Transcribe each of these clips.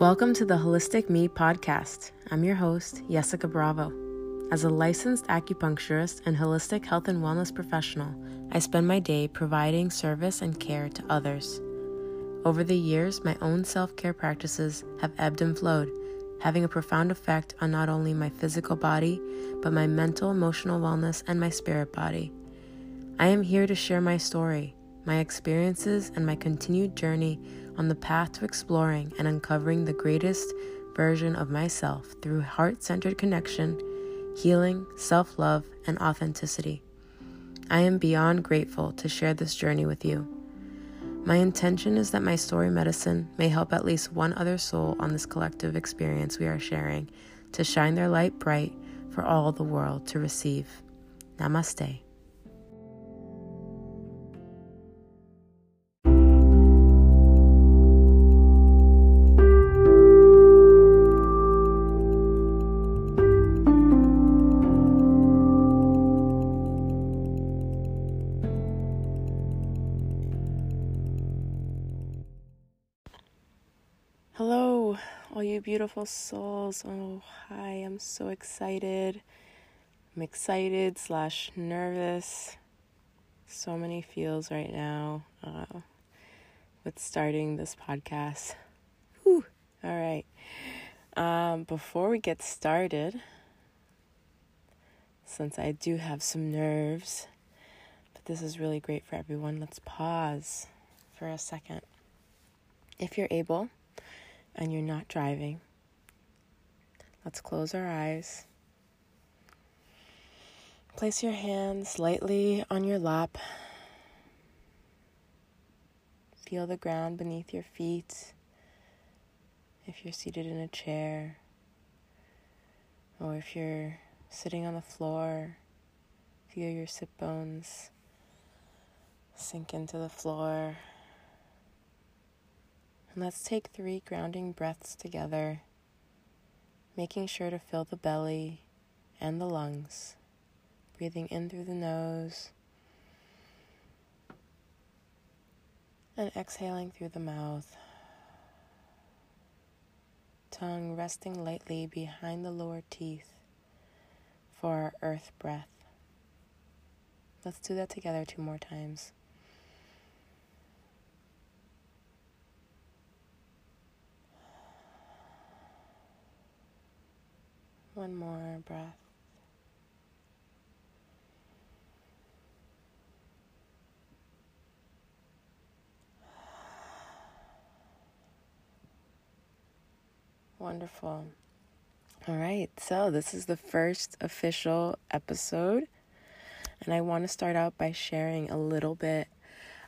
Welcome to the Wholistic Me podcast. I'm your host, Jessica Bravo. As a licensed acupuncturist and holistic health and wellness professional, I spend my day providing service and care to others. Over the years, my own self care practices have ebbed and flowed, having a profound effect on not only my physical body, but my mental, emotional wellness, and my spirit body. I am here to share my story, my experiences, and my continued journey on the path to exploring and uncovering the greatest version of myself through heart centered connection, healing, self love, and authenticity. I am beyond grateful to share this journey with you. My intention is that my story medicine may help at least one other soul on this collective experience we are sharing to shine their light bright for all the world to receive. Namaste. Beautiful souls. Oh, hi, I'm so excited. I'm excited slash nervous. So many feels right now uh, with starting this podcast. Whew. All right. Um, before we get started, since I do have some nerves, but this is really great for everyone, let's pause for a second. If you're able, and you're not driving, let's close our eyes. Place your hands lightly on your lap. Feel the ground beneath your feet. If you're seated in a chair, or if you're sitting on the floor, feel your sit bones sink into the floor. And let's take three grounding breaths together, making sure to fill the belly and the lungs, breathing in through the nose and exhaling through the mouth. Tongue resting lightly behind the lower teeth for our earth breath. Let's do that together two more times. One more breath. Wonderful. All right, so this is the first official episode, and I want to start out by sharing a little bit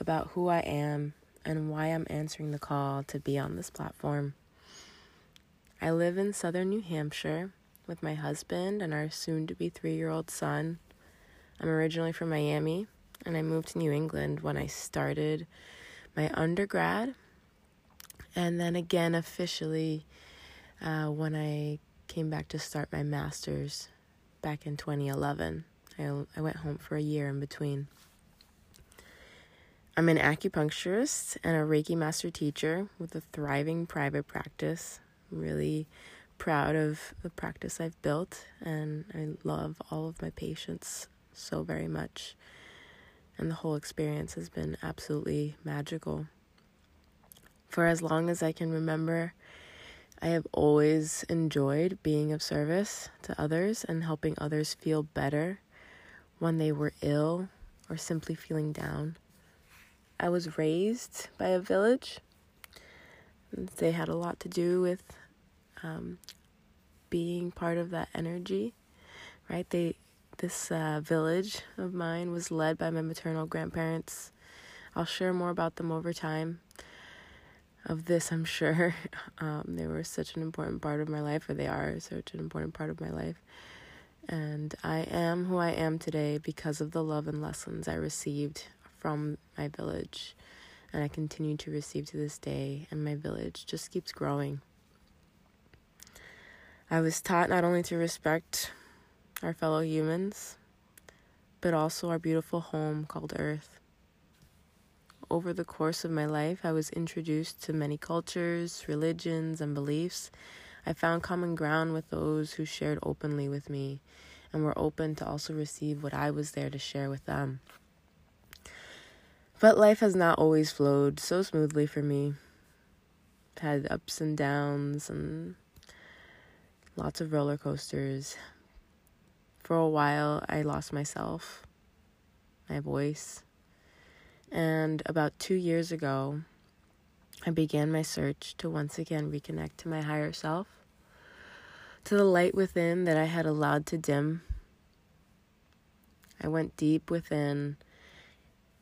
about who I am and why I'm answering the call to be on this platform. I live in southern New Hampshire with my husband and our soon to be three year old son. I'm originally from Miami, and I moved to New England when I started my undergrad, and then again officially uh, when I came back to start my master's back in 2011. I, I went home for a year in between. I'm an acupuncturist and a Reiki master teacher with a thriving private practice. Really proud of the practice I've built, and I love all of my patients so very much. And the whole experience has been absolutely magical. For as long as I can remember, I have always enjoyed being of service to others and helping others feel better when they were ill or simply feeling down. I was raised by a village. They had a lot to do with um, being part of that energy, right? They this uh, village of mine was led by my maternal grandparents. I'll share more about them over time of this, I'm sure. Um, they were such an important part of my life, or they are such an important part of my life. And I am who I am today because of the love and lessons I received from my village. And I continue to receive to this day, and my village just keeps growing. I was taught not only to respect our fellow humans, but also our beautiful home called Earth. over the course of my life, I was introduced to many cultures, religions, and beliefs. I found common ground with those who shared openly with me and were open to also receive what I was there to share with them. But life has not always flowed so smoothly for me. I've had ups and downs and lots of roller coasters. For a while, I lost myself, my voice. And about two years ago, I began my search to once again reconnect to my higher self, to the light within that I had allowed to dim. I went deep within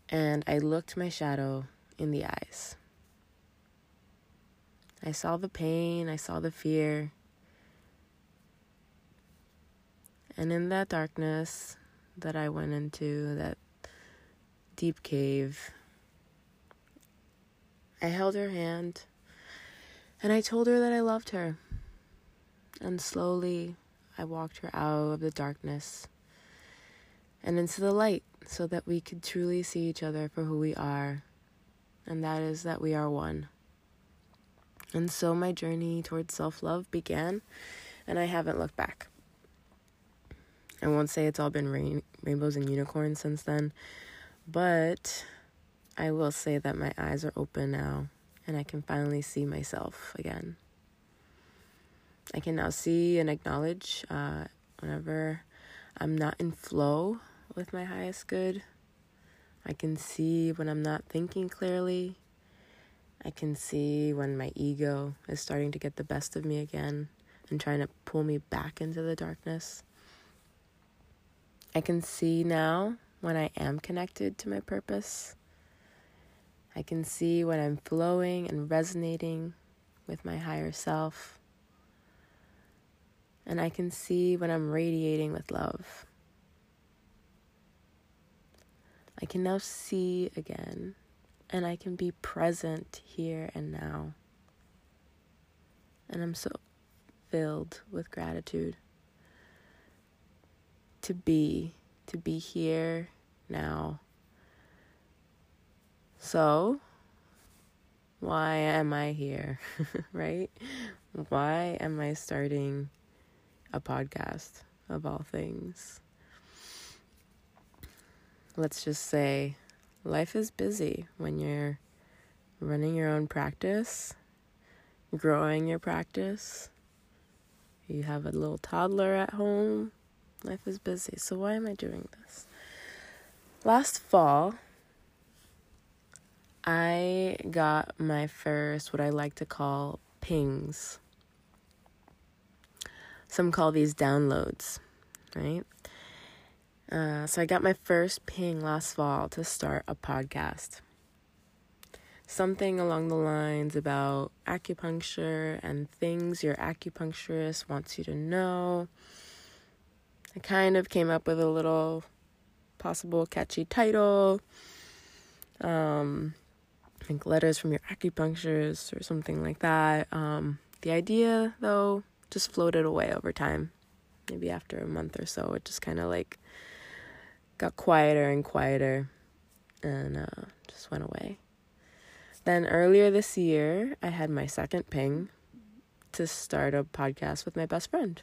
and I looked my shadow in the eyes. I saw the pain, I saw the fear, And in that darkness that I went into, that deep cave, I held her hand and I told her that I loved her. And slowly I walked her out of the darkness and into the light so that we could truly see each other for who we are. And that is that we are one. And so my journey towards self love began, and I haven't looked back. I won't say it's all been rain- rainbows and unicorns since then, but I will say that my eyes are open now and I can finally see myself again. I can now see and acknowledge uh, whenever I'm not in flow with my highest good. I can see when I'm not thinking clearly. I can see when my ego is starting to get the best of me again and trying to pull me back into the darkness. I can see now when I am connected to my purpose. I can see when I'm flowing and resonating with my higher self. And I can see when I'm radiating with love. I can now see again, and I can be present here and now. And I'm so filled with gratitude to be, to be here now. So, why am I here? right? Why am I starting a podcast of all things? Let's just say life is busy when you're running your own practice, growing your practice. You have a little toddler at home Life is busy, so why am I doing this? Last fall, I got my first, what I like to call pings. Some call these downloads, right? Uh, so I got my first ping last fall to start a podcast. Something along the lines about acupuncture and things your acupuncturist wants you to know I kind of came up with a little possible catchy title. Um, I think letters from your acupuncturist or something like that. Um, the idea, though, just floated away over time. Maybe after a month or so, it just kind of like got quieter and quieter and uh, just went away. Then earlier this year, I had my second ping to start a podcast with my best friend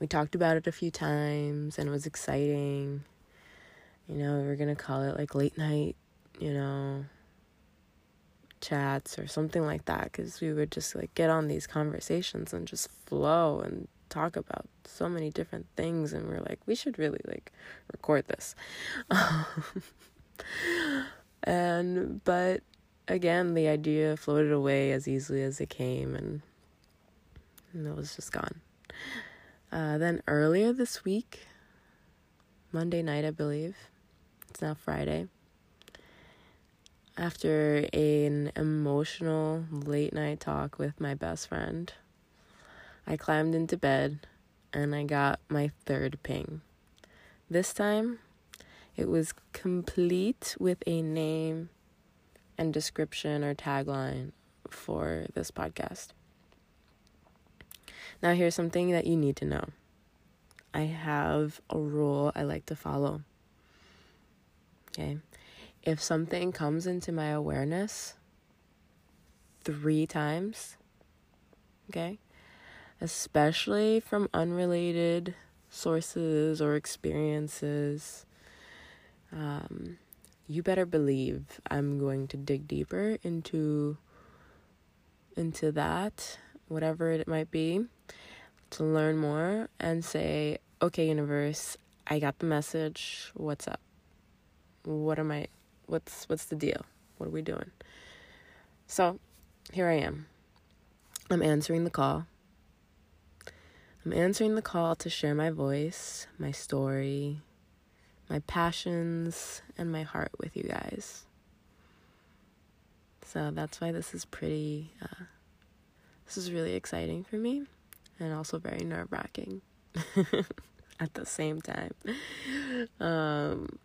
we talked about it a few times and it was exciting. You know, we were going to call it like late night, you know, chats or something like that because we would just like get on these conversations and just flow and talk about so many different things and we're like we should really like record this and but again the idea floated away as easily as it came and, and it was just gone uh, then earlier this week, Monday night, I believe, it's now Friday, after an emotional late night talk with my best friend, I climbed into bed and I got my third ping. This time, it was complete with a name and description or tagline for this podcast. Now, here's something that you need to know I have a rule I like to follow. Okay. if something comes into my awareness three times, okay, especially from unrelated sources or experiences, um, you better believe I'm going to dig deeper into into that, whatever it might be, to learn more and say, okay, universe, I got the message. What's up? What am I? What's what's the deal? What are we doing? So, here I am. I'm answering the call. I'm answering the call to share my voice, my story, my passions, and my heart with you guys. So that's why this is pretty, uh, this is really exciting for me and also very nerve wracking at the same time. Um,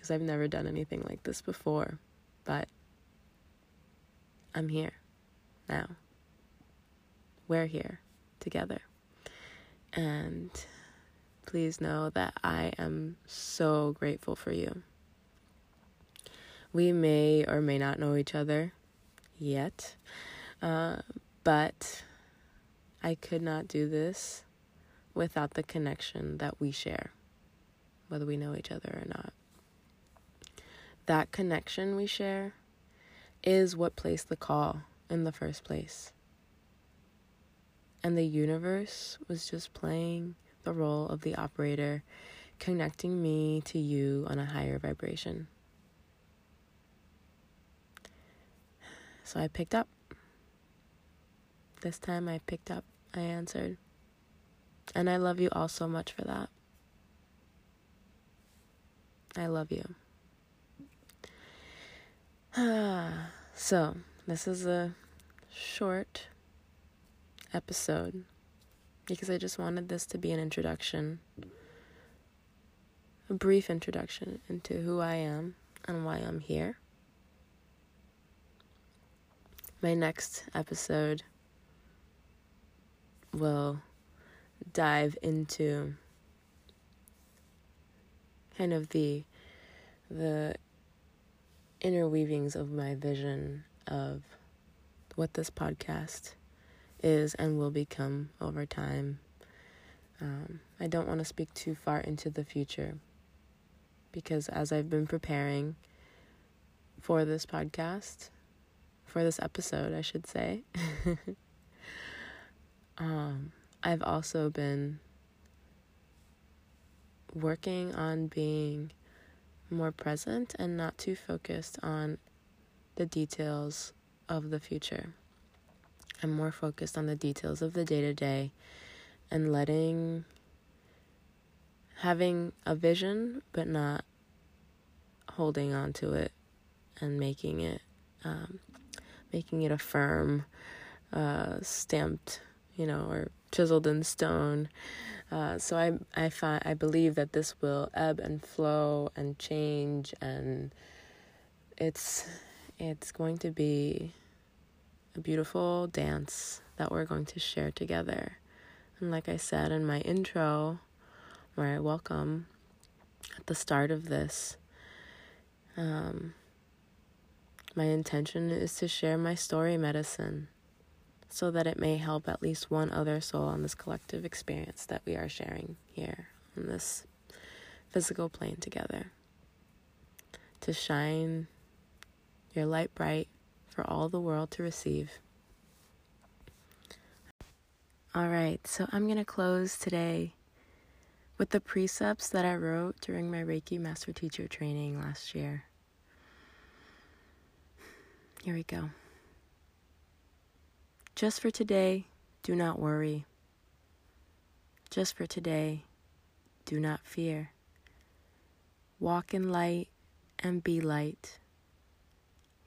because I've never done anything like this before, but I'm here now. We're here together. And please know that I am so grateful for you. We may or may not know each other yet, uh, but I could not do this without the connection that we share, whether we know each other or not. That connection we share is what placed the call in the first place. And the universe was just playing the role of the operator, connecting me to you on a higher vibration. So I picked up. This time I picked up, I answered. And I love you all so much for that. I love you. so, this is a short episode because I just wanted this to be an introduction, a brief introduction into who I am and why I'm here. My next episode will dive into kind of the the interweavings of my vision of what this podcast is and will become over time. Um, I don't want to speak too far into the future because as I've been preparing for this podcast, for this episode, I should say, um, I've also been working on being more present and not too focused on the details of the future. I'm more focused on the details of the day to day and letting having a vision but not holding on to it and making it um, making it a firm uh, stamped you know or chiseled in stone uh, so I I find I believe that this will ebb and flow and change and it's it's going to be a beautiful dance that we're going to share together. And like I said in my intro, where I welcome at the start of this, um, my intention is to share my story medicine so that it may help at least one other soul on this collective experience that we are sharing here on this physical plane together. To shine your light bright for all the world to receive. All right, so I'm going to close today with the precepts that I wrote during my Reiki Master Teacher training last year. Here we go. Just for today, do not worry. Just for today, do not fear. Walk in light and be light.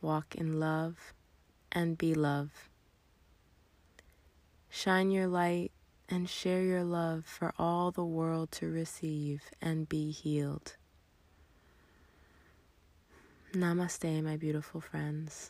Walk in love and be love. Shine your light and share your love for all the world to receive and be healed. Namaste, my beautiful friends.